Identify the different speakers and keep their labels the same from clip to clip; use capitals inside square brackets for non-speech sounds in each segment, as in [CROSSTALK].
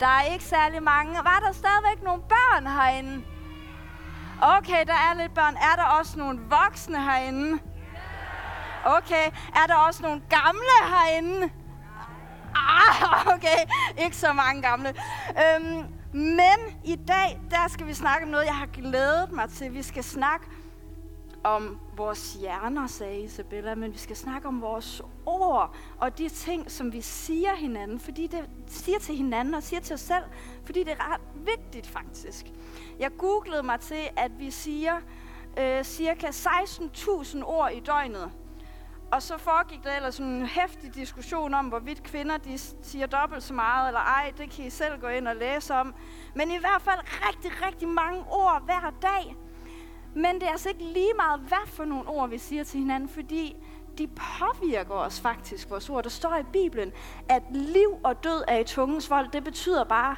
Speaker 1: Der er ikke særlig mange. Var der stadigvæk nogle børn herinde? Okay, der er lidt børn. Er der også nogle voksne herinde? Okay. Er der også nogle gamle herinde? Ah, okay. Ikke så mange gamle. Øhm, men i dag, der skal vi snakke om noget, jeg har glædet mig til. Vi skal snakke om vores hjerner, sagde Isabella, men vi skal snakke om vores ord og de ting, som vi siger hinanden, fordi det siger til hinanden og siger til os selv, fordi det er ret vigtigt faktisk. Jeg googlede mig til, at vi siger øh, cirka 16.000 ord i døgnet. Og så foregik der ellers en hæftig diskussion om, hvorvidt kvinder de siger dobbelt så meget eller ej. Det kan I selv gå ind og læse om. Men i hvert fald rigtig, rigtig mange ord hver dag. Men det er altså ikke lige meget, hvad for nogle ord vi siger til hinanden, fordi de påvirker os faktisk, vores ord. Der står i Bibelen, at liv og død er i tungens vold. Det betyder bare,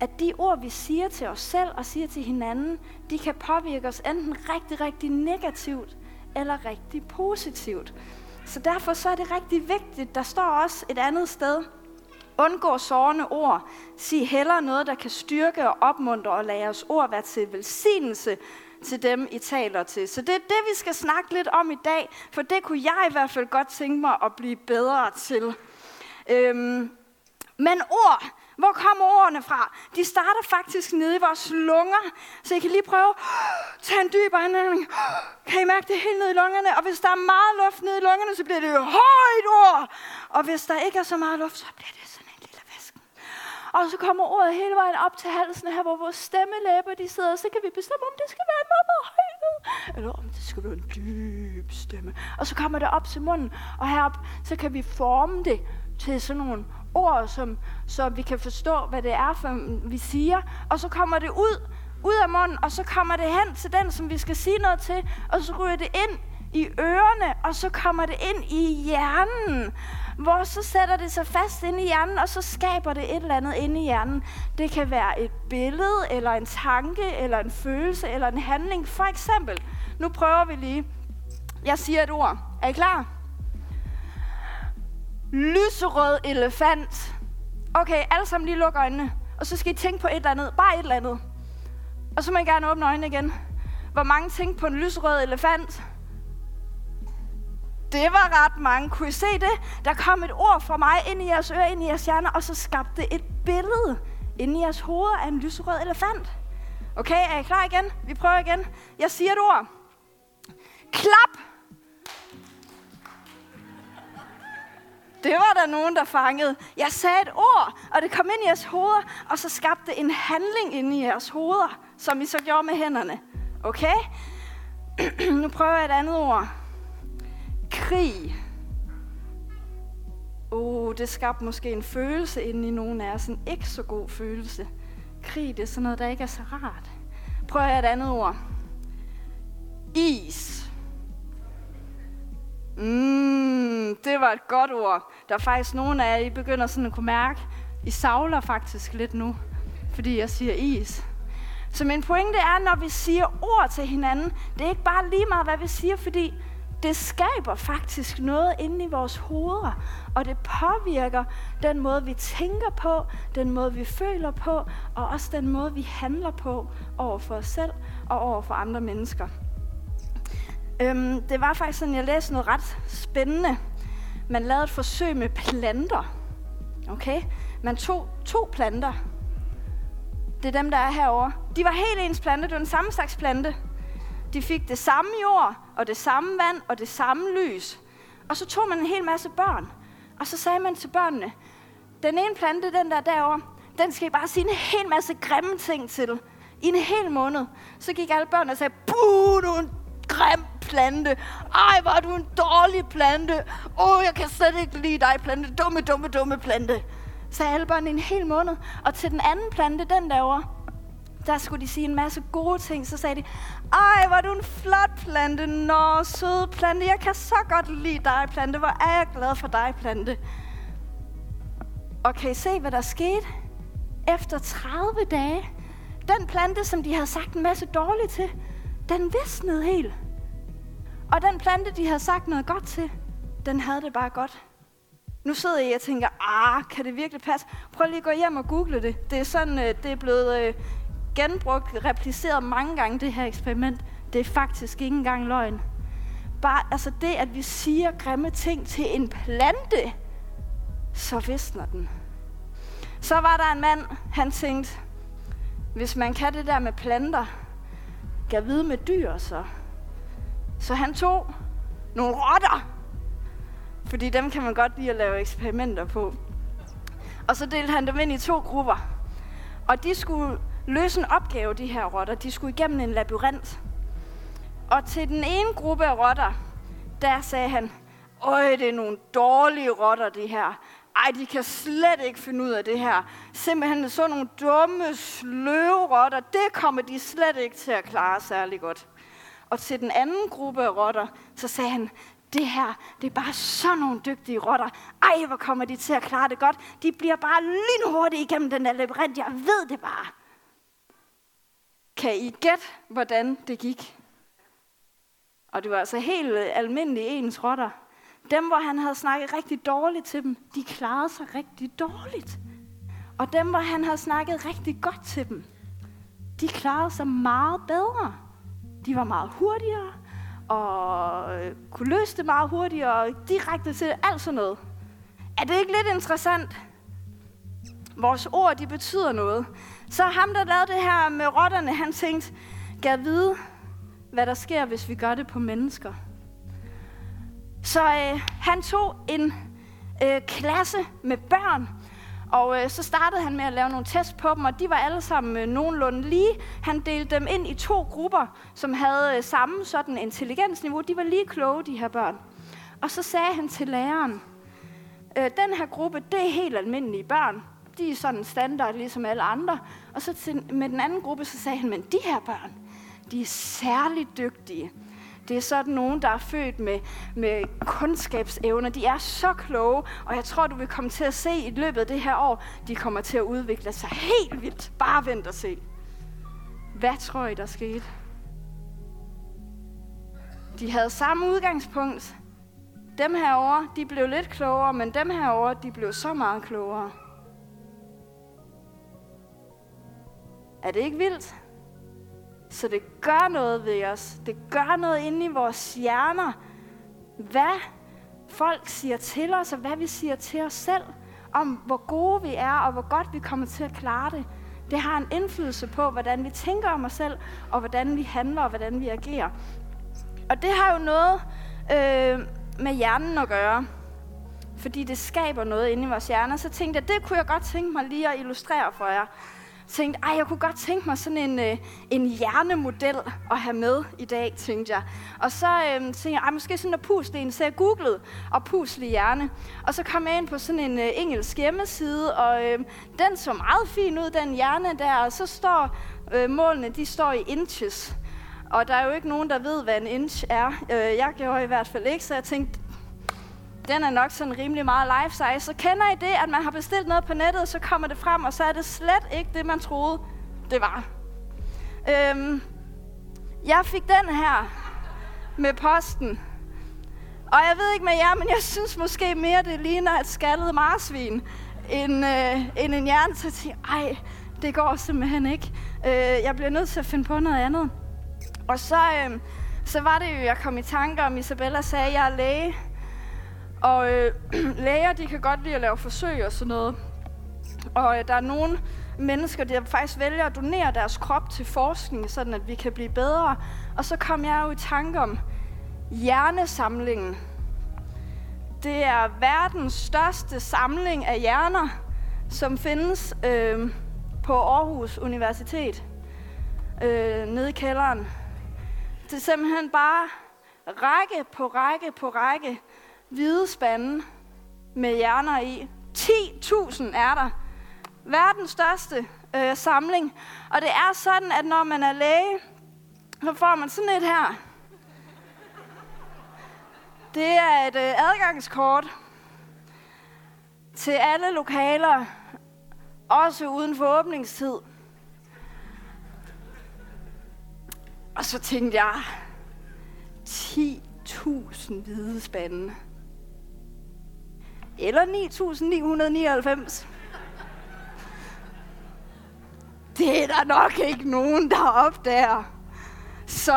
Speaker 1: at de ord, vi siger til os selv og siger til hinanden, de kan påvirke os enten rigtig, rigtig negativt eller rigtig positivt. Så derfor så er det rigtig vigtigt. Der står også et andet sted, Undgå sårende ord. Sig heller noget, der kan styrke og opmuntre og lade os ord være til velsignelse til dem, I taler til. Så det er det, vi skal snakke lidt om i dag, for det kunne jeg i hvert fald godt tænke mig at blive bedre til. Øhm, men ord, hvor kommer ordene fra? De starter faktisk nede i vores lunger, så I kan lige prøve at tage en dyb indånding. Kan I mærke det helt nede i lungerne? Og hvis der er meget luft nede i lungerne, så bliver det jo højt ord. Og hvis der ikke er så meget luft, så bliver det sådan en lille væsken. Og så kommer ordet hele vejen op til halsen her, hvor vores stemmelæber de sidder, og så kan vi bestemme, om det skal være en meget, meget høj eller om det skal være en dyb stemme. Og så kommer det op til munden, og herop, så kan vi forme det til sådan nogle ord, som, så vi kan forstå, hvad det er, for vi siger. Og så kommer det ud, ud af munden, og så kommer det hen til den, som vi skal sige noget til, og så ryger det ind i ørerne, og så kommer det ind i hjernen, hvor så sætter det sig fast inde i hjernen, og så skaber det et eller andet inde i hjernen. Det kan være et billede, eller en tanke, eller en følelse, eller en handling. For eksempel, nu prøver vi lige. Jeg siger et ord. Er I klar? lyserød elefant. Okay, alle sammen lige luk øjnene. Og så skal I tænke på et eller andet. Bare et eller andet. Og så må I gerne åbne øjnene igen. Hvor mange tænkte på en lyserød elefant? Det var ret mange. Kunne I se det? Der kom et ord fra mig ind i jeres ører, ind i jeres hjerner, og så skabte et billede ind i jeres hoveder af en lyserød elefant. Okay, er I klar igen? Vi prøver igen. Jeg siger et ord. Klap! Det var der nogen, der fangede. Jeg sagde et ord, og det kom ind i jeres hoveder, og så skabte en handling ind i jeres hoveder, som I så gjorde med hænderne. Okay? [CLEARS THROAT] nu prøver jeg et andet ord. Krig. Oh, det skabte måske en følelse inde i nogen af os. En ikke så god følelse. Krig, det er sådan noget, der ikke er så rart. Prøver at et andet ord. Is. Mm, det var et godt ord. Der er faktisk nogen af jer, I begynder sådan at kunne mærke, I savler faktisk lidt nu, fordi jeg siger is. Så min pointe er, når vi siger ord til hinanden, det er ikke bare lige meget, hvad vi siger, fordi det skaber faktisk noget inde i vores hoveder, og det påvirker den måde, vi tænker på, den måde, vi føler på, og også den måde, vi handler på over for os selv og over for andre mennesker. Øhm, det var faktisk sådan, jeg læste noget ret spændende. Man lavede et forsøg med planter. Okay? Man tog to planter. Det er dem, der er herovre. De var helt ens plante. Det var den samme slags plante. De fik det samme jord, og det samme vand, og det samme lys. Og så tog man en hel masse børn. Og så sagde man til børnene, den ene plante, den der derovre, den skal I bare sige en hel masse grimme ting til. I en hel måned. Så gik alle børnene og sagde, buh, du er en grim plante. Ej, var du en dårlig plante. Åh, oh, jeg kan slet ikke lide dig, plante. Dumme, dumme, dumme plante. Så alle børn en hel måned. Og til den anden plante, den derovre, der skulle de sige en masse gode ting. Så sagde de, ej, var du en flot plante. Nå, søde plante. Jeg kan så godt lide dig, plante. Hvor er jeg glad for dig, plante. Og kan I se, hvad der skete? Efter 30 dage, den plante, som de havde sagt en masse dårligt til, den visnede helt. Og den plante, de havde sagt noget godt til, den havde det bare godt. Nu sidder jeg og tænker, ah, kan det virkelig passe? Prøv lige at gå hjem og google det. Det er sådan, øh, det er blevet øh, genbrugt, repliceret mange gange, det her eksperiment. Det er faktisk ikke engang løgn. Bare altså det, at vi siger grimme ting til en plante, så visner den. Så var der en mand, han tænkte, hvis man kan det der med planter, kan vide med dyr så. Så han tog nogle rotter, fordi dem kan man godt lide at lave eksperimenter på. Og så delte han dem ind i to grupper. Og de skulle løse en opgave, de her rotter. De skulle igennem en labyrint. Og til den ene gruppe af rotter, der sagde han, Øj, det er nogle dårlige rotter, det her. Ej, de kan slet ikke finde ud af det her. Simpelthen så nogle dumme, sløve rotter, det kommer de slet ikke til at klare særlig godt. Og til den anden gruppe af rotter, så sagde han, det her, det er bare sådan nogle dygtige rotter. Ej, hvor kommer de til at klare det godt. De bliver bare lynhurtigt igennem den der labyrint. Jeg ved det bare. Kan I gætte, hvordan det gik? Og det var altså helt almindelige ens rotter. Dem, hvor han havde snakket rigtig dårligt til dem, de klarede sig rigtig dårligt. Og dem, hvor han havde snakket rigtig godt til dem, de klarede sig meget bedre. De var meget hurtigere, og øh, kunne løse det meget hurtigere, og direkte til alt sådan noget. Er det ikke lidt interessant? Vores ord, de betyder noget. Så ham, der lavede det her med rotterne, han tænkte, gav vide, hvad der sker, hvis vi gør det på mennesker. Så øh, han tog en øh, klasse med børn, og øh, så startede han med at lave nogle tests på dem, og de var alle sammen øh, nogenlunde lige. Han delte dem ind i to grupper, som havde øh, samme sådan intelligensniveau. De var lige kloge, de her børn. Og så sagde han til læreren, øh, den her gruppe, det er helt almindelige børn. De er sådan standard, ligesom alle andre. Og så til, med den anden gruppe, så sagde han, men de her børn, de er særligt dygtige. Det er sådan nogen, der er født med, med kundskabsevner. De er så kloge, og jeg tror, du vil komme til at se i løbet af det her år, de kommer til at udvikle sig helt vildt. Bare vent og se. Hvad tror I, der skete? De havde samme udgangspunkt. Dem herovre, de blev lidt klogere, men dem herovre, de blev så meget klogere. Er det ikke vildt? Så det gør noget ved os. Det gør noget inde i vores hjerner. Hvad folk siger til os, og hvad vi siger til os selv, om hvor gode vi er, og hvor godt vi kommer til at klare det. Det har en indflydelse på, hvordan vi tænker om os selv, og hvordan vi handler, og hvordan vi agerer. Og det har jo noget øh, med hjernen at gøre, fordi det skaber noget inde i vores hjerner. Så tænkte jeg, det kunne jeg godt tænke mig lige at illustrere for jer tænkte, ej, jeg kunne godt tænke mig sådan en, øh, en hjernemodel at have med i dag, tænkte jeg. Og så øh, tænkte jeg, ej, måske sådan en pusle en, så jeg googlede og pusle hjerne. Og så kom jeg ind på sådan en øh, engelsk hjemmeside, og øh, den så meget fin ud, den hjerne der. Og så står øh, målene, de står i inches. Og der er jo ikke nogen, der ved, hvad en inch er. Øh, jeg gjorde i hvert fald ikke, så jeg tænkte, den er nok sådan rimelig meget life size. Så kender I det, at man har bestilt noget på nettet, så kommer det frem, og så er det slet ikke det, man troede, det var. Øhm, jeg fik den her med posten. Og jeg ved ikke med jer, men jeg synes måske mere, det ligner et skaldet marsvin, end, øh, end en hjerne så at ej, det går simpelthen ikke. Øh, jeg bliver nødt til at finde på noget andet. Og så, øh, så var det jo, jeg kom i tanke om, Isabella sagde, at jeg er læge. Og øh, [CLEARS THROAT] læger, de kan godt lide at lave forsøg og sådan noget. Og øh, der er nogle mennesker, der faktisk vælger at donere deres krop til forskning, sådan at vi kan blive bedre. Og så kom jeg jo i tanke om hjernesamlingen. Det er verdens største samling af hjerner, som findes øh, på Aarhus Universitet, øh, nede i kælderen. Det er simpelthen bare række på række på række hvide spande med hjerner i. 10.000 er der. Verdens største øh, samling. Og det er sådan, at når man er læge, så får man sådan et her. Det er et øh, adgangskort til alle lokaler, også uden for åbningstid. Og så tænkte jeg, 10.000 hvide spande. Eller 9.999. Det er der nok ikke nogen, der opdager. Så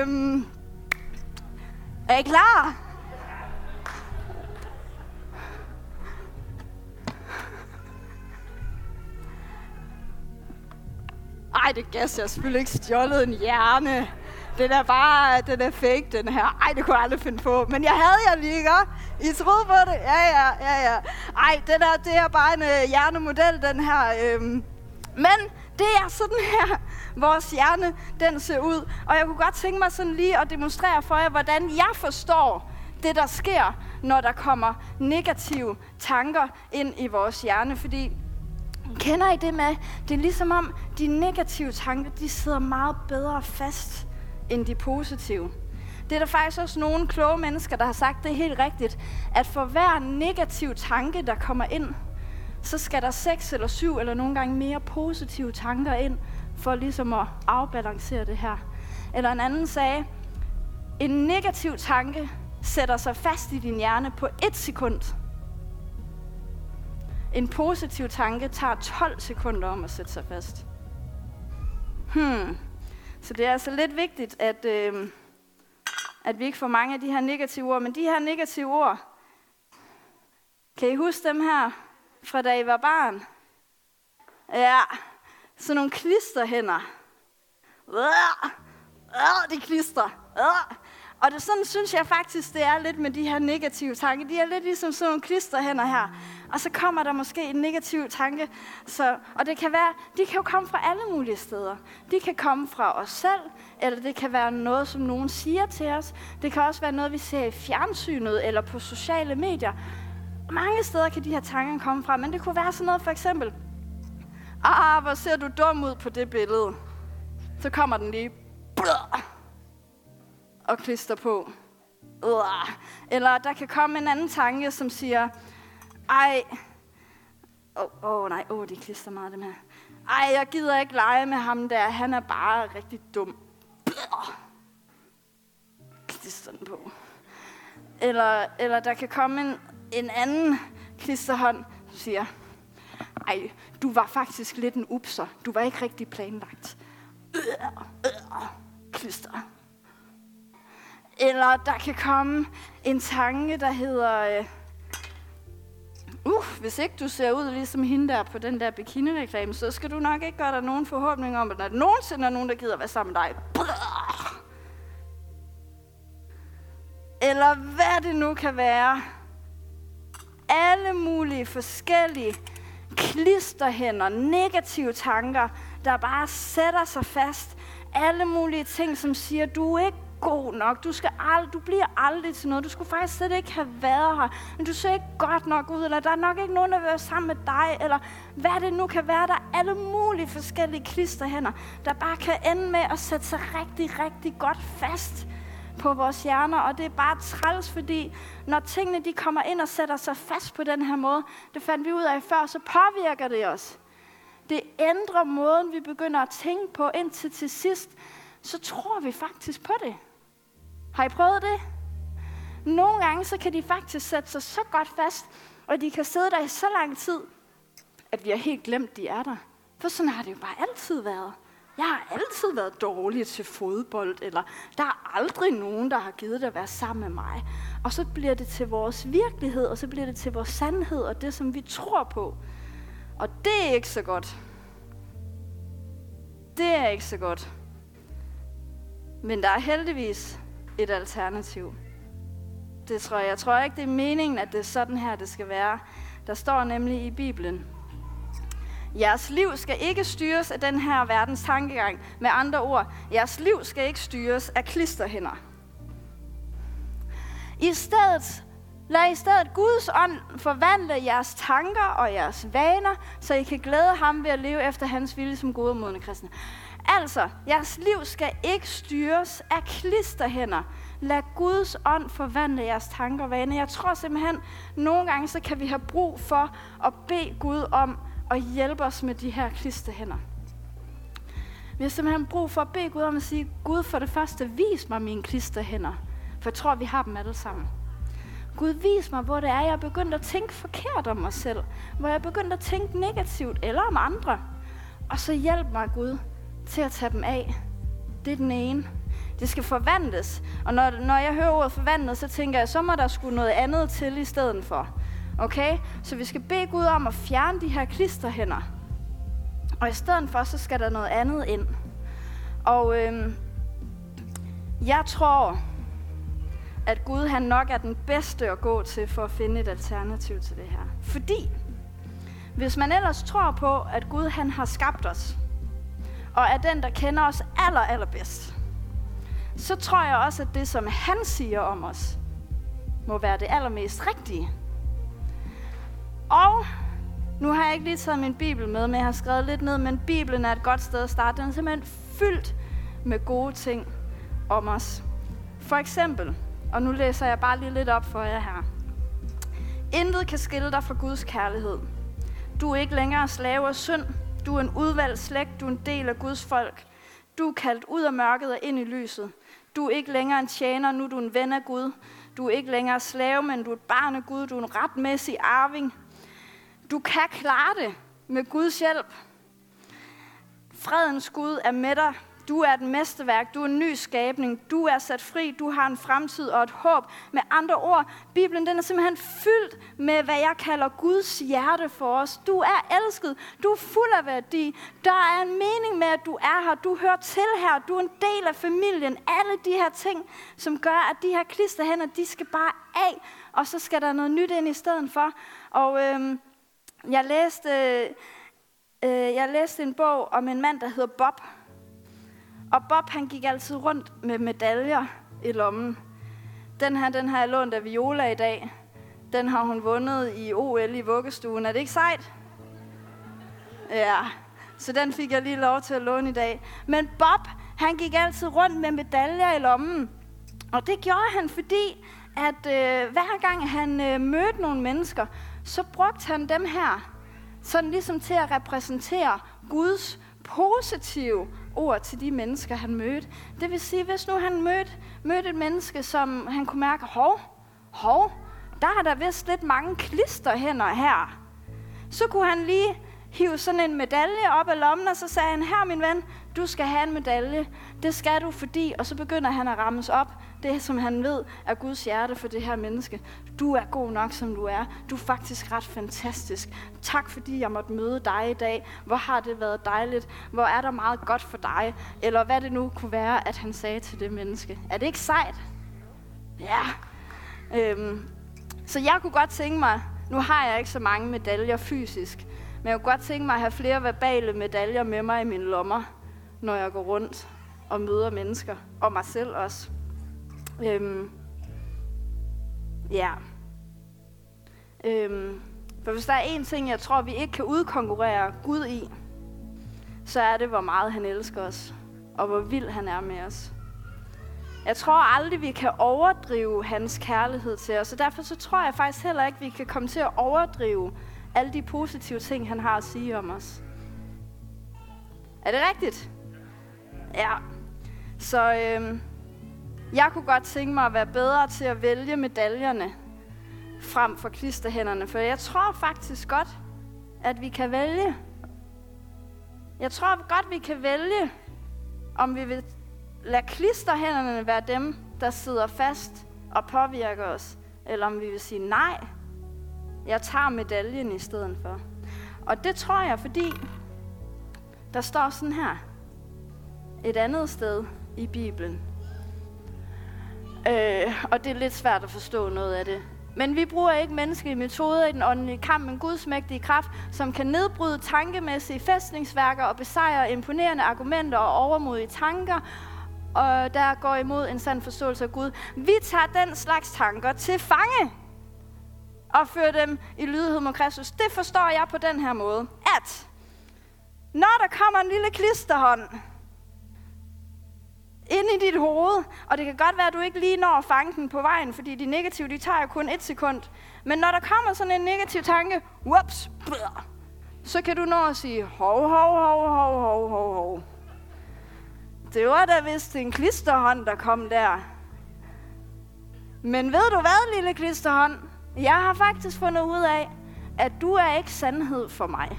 Speaker 1: øhm, er I klar? Ej, det gas, jeg har selvfølgelig ikke stjålet en hjerne. Den er bare, den er fake, den her. Ej, det kunne jeg aldrig finde på. Men jeg havde jer lige, ikke? I troede på det? Ja, ja, ja, ja. Ej, den er, det er bare en øh, hjernemodel, den her. Øhm. Men det er sådan her, [LAUGHS] vores hjerne, den ser ud. Og jeg kunne godt tænke mig sådan lige at demonstrere for jer, hvordan jeg forstår det, der sker, når der kommer negative tanker ind i vores hjerne. Fordi Kender I det med? Det er ligesom om, de negative tanker, de sidder meget bedre fast end de positive. Det er der faktisk også nogle kloge mennesker, der har sagt, det helt rigtigt, at for hver negativ tanke, der kommer ind, så skal der seks eller syv eller nogle gange mere positive tanker ind, for ligesom at afbalancere det her. Eller en anden sagde, en negativ tanke sætter sig fast i din hjerne på et sekund. En positiv tanke tager 12 sekunder om at sætte sig fast. Hmm. Så det er altså lidt vigtigt, at, øh, at vi ikke får mange af de her negative ord. Men de her negative ord, kan I huske dem her fra da I var barn? Ja, sådan nogle klisterhænder. Øh, de klister. Øh. Og det sådan synes jeg faktisk, det er lidt med de her negative tanker. De er lidt ligesom sådan nogle klisterhænder her. Og så kommer der måske en negativ tanke. Så, og det kan være, de kan jo komme fra alle mulige steder. De kan komme fra os selv, eller det kan være noget, som nogen siger til os. Det kan også være noget, vi ser i fjernsynet eller på sociale medier. Mange steder kan de her tanker komme fra, men det kunne være sådan noget for eksempel. Ah, ah hvor ser du dum ud på det billede. Så kommer den lige og klister på. Eller der kan komme en anden tanke, som siger, ej, åh oh, oh, nej, åh, oh, de klister meget dem her. Ej, jeg gider ikke lege med ham der, han er bare rigtig dum. Klister den på. Eller, eller der kan komme en, en anden klisterhånd, som siger, ej, du var faktisk lidt en upser. Du var ikke rigtig planlagt. Klister. Eller der kan komme en tanke, der hedder, øh, uh, hvis ikke du ser ud ligesom hende der på den der bikini-reklame, så skal du nok ikke gøre dig nogen forhåbning om, at der nogensinde er nogen, der gider være sammen med dig. Eller hvad det nu kan være. Alle mulige forskellige klisterhænder, negative tanker, der bare sætter sig fast. Alle mulige ting, som siger, du er ikke god nok. Du, skal ald- du bliver aldrig til noget. Du skulle faktisk slet ikke have været her. Men du ser ikke godt nok ud, eller der er nok ikke nogen, der vil være sammen med dig, eller hvad det nu kan være. Der er alle mulige forskellige klisterhænder, der bare kan ende med at sætte sig rigtig, rigtig godt fast på vores hjerner, og det er bare træls, fordi når tingene de kommer ind og sætter sig fast på den her måde, det fandt vi ud af før, så påvirker det os. Det ændrer måden, vi begynder at tænke på, indtil til sidst, så tror vi faktisk på det. Har I prøvet det? Nogle gange så kan de faktisk sætte sig så godt fast, og de kan sidde der i så lang tid, at vi har helt glemt, de er der. For sådan har det jo bare altid været. Jeg har altid været dårlig til fodbold, eller der er aldrig nogen, der har givet at være sammen med mig. Og så bliver det til vores virkelighed, og så bliver det til vores sandhed, og det, som vi tror på. Og det er ikke så godt. Det er ikke så godt. Men der er heldigvis et alternativ. Det tror jeg. Jeg tror ikke, det er meningen, at det er sådan her, det skal være. Der står nemlig i Bibelen, Jeres liv skal ikke styres af den her verdens tankegang. Med andre ord, jeres liv skal ikke styres af klisterhænder. I stedet, lad i stedet Guds ånd forvandle jeres tanker og jeres vaner, så I kan glæde ham ved at leve efter hans vilje som gode modne kristne. Altså, jeres liv skal ikke styres af klisterhænder. Lad Guds ånd forvandle jeres tanker og vaner. Jeg tror simpelthen, nogle gange så kan vi have brug for at bede Gud om at hjælpe os med de her klisterhænder. Vi har simpelthen brug for at bede Gud om at sige, Gud for det første, vis mig mine klisterhænder. For jeg tror, vi har dem alle sammen. Gud, vis mig, hvor det er, jeg er begyndt at tænke forkert om mig selv. Hvor jeg er begyndt at tænke negativt eller om andre. Og så hjælp mig, Gud, til at tage dem af. Det er den ene. Det skal forvandles. Og når, når jeg hører ordet forvandlet, så tænker jeg, så må der skulle noget andet til i stedet for. Okay? Så vi skal bede Gud om at fjerne de her klisterhænder. Og i stedet for, så skal der noget andet ind. Og øhm, jeg tror, at Gud han nok er den bedste at gå til for at finde et alternativ til det her. Fordi hvis man ellers tror på, at Gud han har skabt os, og er den, der kender os aller, allerbedst, så tror jeg også, at det, som han siger om os, må være det allermest rigtige. Og nu har jeg ikke lige taget min bibel med, men jeg har skrevet lidt ned, men Bibelen er et godt sted at starte. Den er simpelthen fyldt med gode ting om os. For eksempel, og nu læser jeg bare lige lidt op for jer her. Intet kan skille dig fra Guds kærlighed. Du er ikke længere slave af synd. Du er en udvalgt slægt. Du er en del af Guds folk. Du er kaldt ud af mørket og ind i lyset. Du er ikke længere en tjener, nu er du en ven af Gud. Du er ikke længere slave, men du er et barn af Gud. Du er en retmæssig arving. Du kan klare det med Guds hjælp. Fredens Gud er med dig. Du er et mesterværk, du er en ny skabning, du er sat fri, du har en fremtid og et håb. Med andre ord, Bibelen den er simpelthen fyldt med, hvad jeg kalder Guds hjerte for os. Du er elsket, du er fuld af værdi. Der er en mening med, at du er her, du hører til her, du er en del af familien. Alle de her ting, som gør, at de her klisterhænder, de skal bare af, og så skal der noget nyt ind i stedet for. Og øhm, jeg læste... Øh, øh jeg læste en bog om en mand, der hedder Bob, og Bob, han gik altid rundt med medaljer i lommen. Den her, den har jeg lånt af Viola i dag. Den har hun vundet i OL i vuggestuen. Er det ikke sejt? Ja, så den fik jeg lige lov til at låne i dag. Men Bob, han gik altid rundt med medaljer i lommen. Og det gjorde han, fordi at øh, hver gang han øh, mødte nogle mennesker, så brugte han dem her, sådan ligesom til at repræsentere Guds positive ord til de mennesker, han mødte. Det vil sige, hvis nu han mødte, mødte et menneske, som han kunne mærke, hov, hov, der er der vist lidt mange klisterhænder her. Så kunne han lige hive sådan en medalje op af lommen, og så sagde han, her min ven, du skal have en medalje. Det skal du, fordi... Og så begynder han at rammes op det, som han ved er Guds hjerte for det her menneske. Du er god nok, som du er. Du er faktisk ret fantastisk. Tak, fordi jeg måtte møde dig i dag. Hvor har det været dejligt. Hvor er der meget godt for dig. Eller hvad det nu kunne være, at han sagde til det menneske. Er det ikke sejt? Ja. Øhm, så jeg kunne godt tænke mig, nu har jeg ikke så mange medaljer fysisk, men jeg kunne godt tænke mig at have flere verbale medaljer med mig i mine lommer, når jeg går rundt og møder mennesker, og mig selv også. Øhm, ja. Øhm, for hvis der er en ting, jeg tror, vi ikke kan udkonkurrere Gud i, så er det, hvor meget han elsker os, og hvor vild han er med os. Jeg tror aldrig, vi kan overdrive hans kærlighed til os, og derfor så tror jeg faktisk heller ikke, vi kan komme til at overdrive alle de positive ting, han har at sige om os. Er det rigtigt? Ja. Så øhm, jeg kunne godt tænke mig at være bedre til at vælge medaljerne frem for klisterhænderne, for jeg tror faktisk godt, at vi kan vælge. Jeg tror godt, vi kan vælge, om vi vil lade klisterhænderne være dem, der sidder fast og påvirker os, eller om vi vil sige nej, jeg tager medaljen i stedet for. Og det tror jeg, fordi der står sådan her, et andet sted i Bibelen. Øh, og det er lidt svært at forstå noget af det. Men vi bruger ikke menneskelige metoder i den åndelige kamp, men Guds mægtige kraft, som kan nedbryde tankemæssige fæstningsværker og besejre imponerende argumenter og overmodige tanker, og der går imod en sand forståelse af Gud. Vi tager den slags tanker til fange og fører dem i lydighed mod Kristus. Det forstår jeg på den her måde, at når der kommer en lille klisterhånd, ind i dit hoved. Og det kan godt være, at du ikke lige når at fange den på vejen, fordi de negative, de tager jo kun et sekund. Men når der kommer sådan en negativ tanke, whoops, blør, så kan du nå at sige, hov, hov, hov, hov, hov, hov, hov. Det var da vist en klisterhånd, der kom der. Men ved du hvad, lille klisterhånd? Jeg har faktisk fundet ud af, at du er ikke sandhed for mig.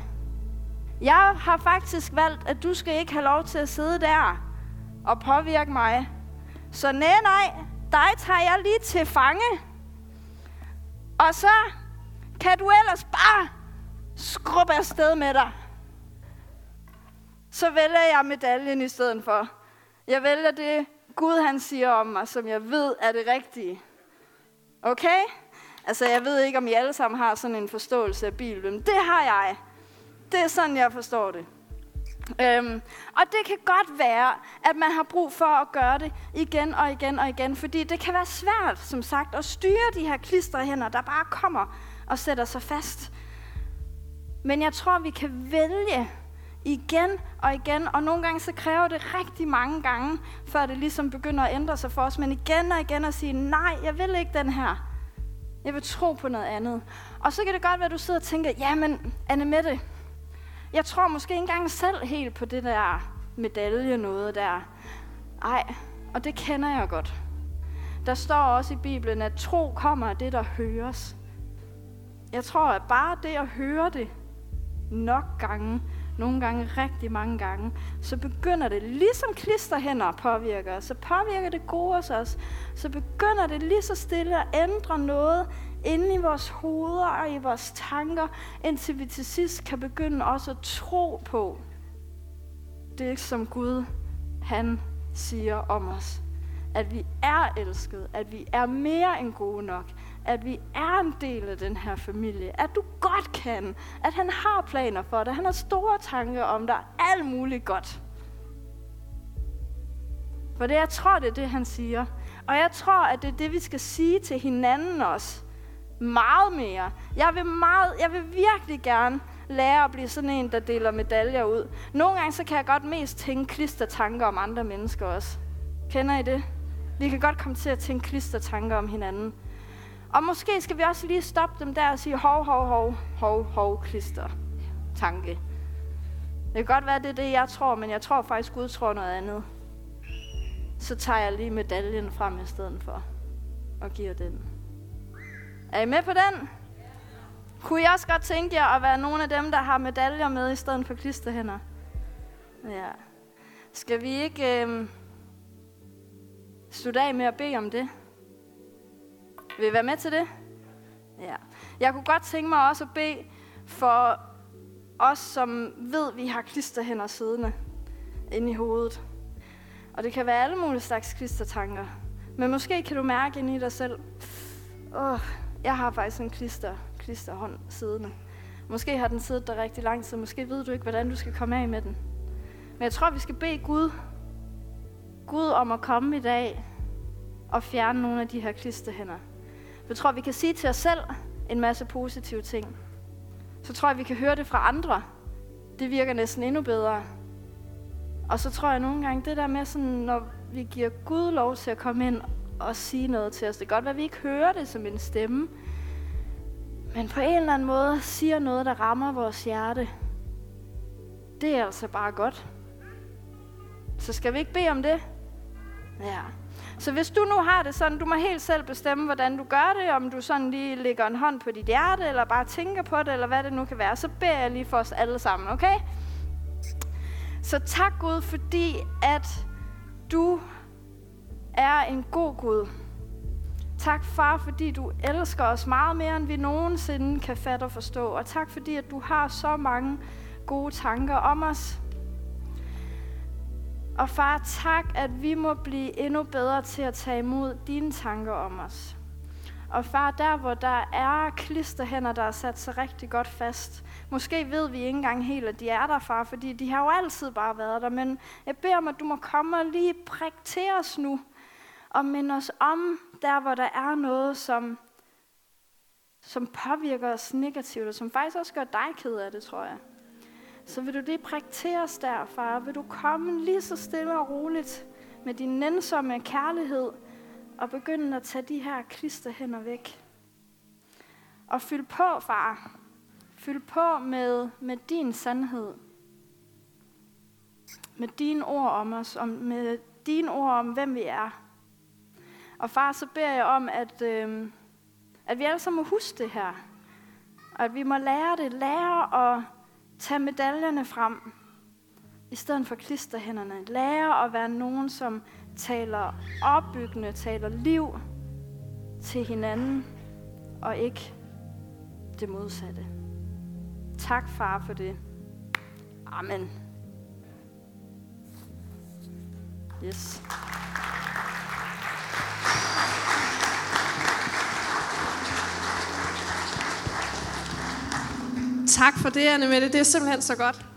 Speaker 1: Jeg har faktisk valgt, at du skal ikke have lov til at sidde der og påvirke mig. Så nej, nej, dig tager jeg lige til fange. Og så kan du ellers bare skrubbe afsted med dig. Så vælger jeg medaljen i stedet for. Jeg vælger det, Gud han siger om mig, som jeg ved er det rigtige. Okay? Altså, jeg ved ikke, om I alle sammen har sådan en forståelse af Bibelen. Det har jeg. Det er sådan, jeg forstår det. Øhm, og det kan godt være, at man har brug for at gøre det igen og igen og igen, fordi det kan være svært, som sagt, at styre de her klisterhænder, der bare kommer og sætter sig fast. Men jeg tror, vi kan vælge igen og igen, og nogle gange så kræver det rigtig mange gange, før det ligesom begynder at ændre sig for os, men igen og igen at sige, nej, jeg vil ikke den her. Jeg vil tro på noget andet. Og så kan det godt være, at du sidder og tænker, jamen, Anne Mette, jeg tror måske ikke engang selv helt på det der medalje noget der. Ej, og det kender jeg godt. Der står også i Bibelen, at tro kommer af det, der høres. Jeg tror, at bare det at høre det nok gange, nogle gange rigtig mange gange, så begynder det, ligesom klisterhænder påvirker så påvirker det gode os også, så begynder det lige så stille at ændre noget inde i vores hoveder og i vores tanker, indtil vi til sidst kan begynde også at tro på det, som Gud han siger om os. At vi er elsket, at vi er mere end gode nok, at vi er en del af den her familie, at du godt kan, at han har planer for dig, han har store tanker om dig, alt muligt godt. For det, jeg tror, det er det, han siger. Og jeg tror, at det er det, vi skal sige til hinanden også. Meget mere. Jeg vil, meget, jeg vil virkelig gerne lære at blive sådan en, der deler medaljer ud. Nogle gange så kan jeg godt mest tænke klistertanker om andre mennesker også. Kender I det? Vi kan godt komme til at tænke klistertanker om hinanden. Og måske skal vi også lige stoppe dem der og sige, hov, hov, hov, hov, hov, klister. Tanke. Det kan godt være, det er det, jeg tror, men jeg tror faktisk, Gud tror noget andet. Så tager jeg lige medaljen frem i stedet for og giver den. Er I med på den? Kunne I også godt tænke jer at være nogle af dem, der har medaljer med i stedet for klisterhænder? Ja. Skal vi ikke øh, slutte af med at bede om det? Vil I være med til det? Ja. Jeg kunne godt tænke mig også at bede for os, som ved, at vi har klisterhænder siddende inde i hovedet. Og det kan være alle mulige slags klistertanker. Men måske kan du mærke ind i dig selv, åh, oh, jeg har faktisk en klister, klisterhånd siddende. Måske har den siddet der rigtig lang tid, måske ved du ikke, hvordan du skal komme af med den. Men jeg tror, vi skal bede Gud, Gud om at komme i dag og fjerne nogle af de her klisterhænder. Jeg tror, vi kan sige til os selv en masse positive ting. Så tror jeg, vi kan høre det fra andre. Det virker næsten endnu bedre. Og så tror jeg nogle gange, det der med, sådan, når vi giver Gud lov til at komme ind og sige noget til os. Det kan godt være, at vi ikke hører det som en stemme. Men på en eller anden måde siger noget, der rammer vores hjerte. Det er altså bare godt. Så skal vi ikke bede om det? Ja. Så hvis du nu har det sådan, du må helt selv bestemme, hvordan du gør det, om du sådan lige lægger en hånd på dit hjerte, eller bare tænker på det, eller hvad det nu kan være, så beder jeg lige for os alle sammen, okay? Så tak Gud, fordi at du er en god Gud. Tak far, fordi du elsker os meget mere, end vi nogensinde kan fatte og forstå. Og tak fordi, at du har så mange gode tanker om os. Og far, tak, at vi må blive endnu bedre til at tage imod dine tanker om os. Og far, der hvor der er klisterhænder, der er sat sig rigtig godt fast. Måske ved vi ikke engang helt, at de er der, far, fordi de har jo altid bare været der. Men jeg beder om, at du må komme og lige prikke til os nu. Og minde os om, der hvor der er noget, som, som påvirker os negativt, og som faktisk også gør dig ked af det, tror jeg så vil du lige prikke os der, far. Vil du komme lige så stille og roligt med din nænsomme kærlighed og begynde at tage de her klisterhænder væk. Og fyld på, far. Fyld på med, med din sandhed. Med dine ord om os, og med dine ord om, hvem vi er. Og far, så beder jeg om, at, øh, at vi alle sammen må huske det her. Og at vi må lære det. Lære at tage medaljerne frem, i stedet for klisterhænderne. Lære at være nogen, som taler opbyggende, taler liv til hinanden, og ikke det modsatte. Tak, far, for det. Amen. Yes.
Speaker 2: Tak for det, Anne Mette. Det er simpelthen så godt.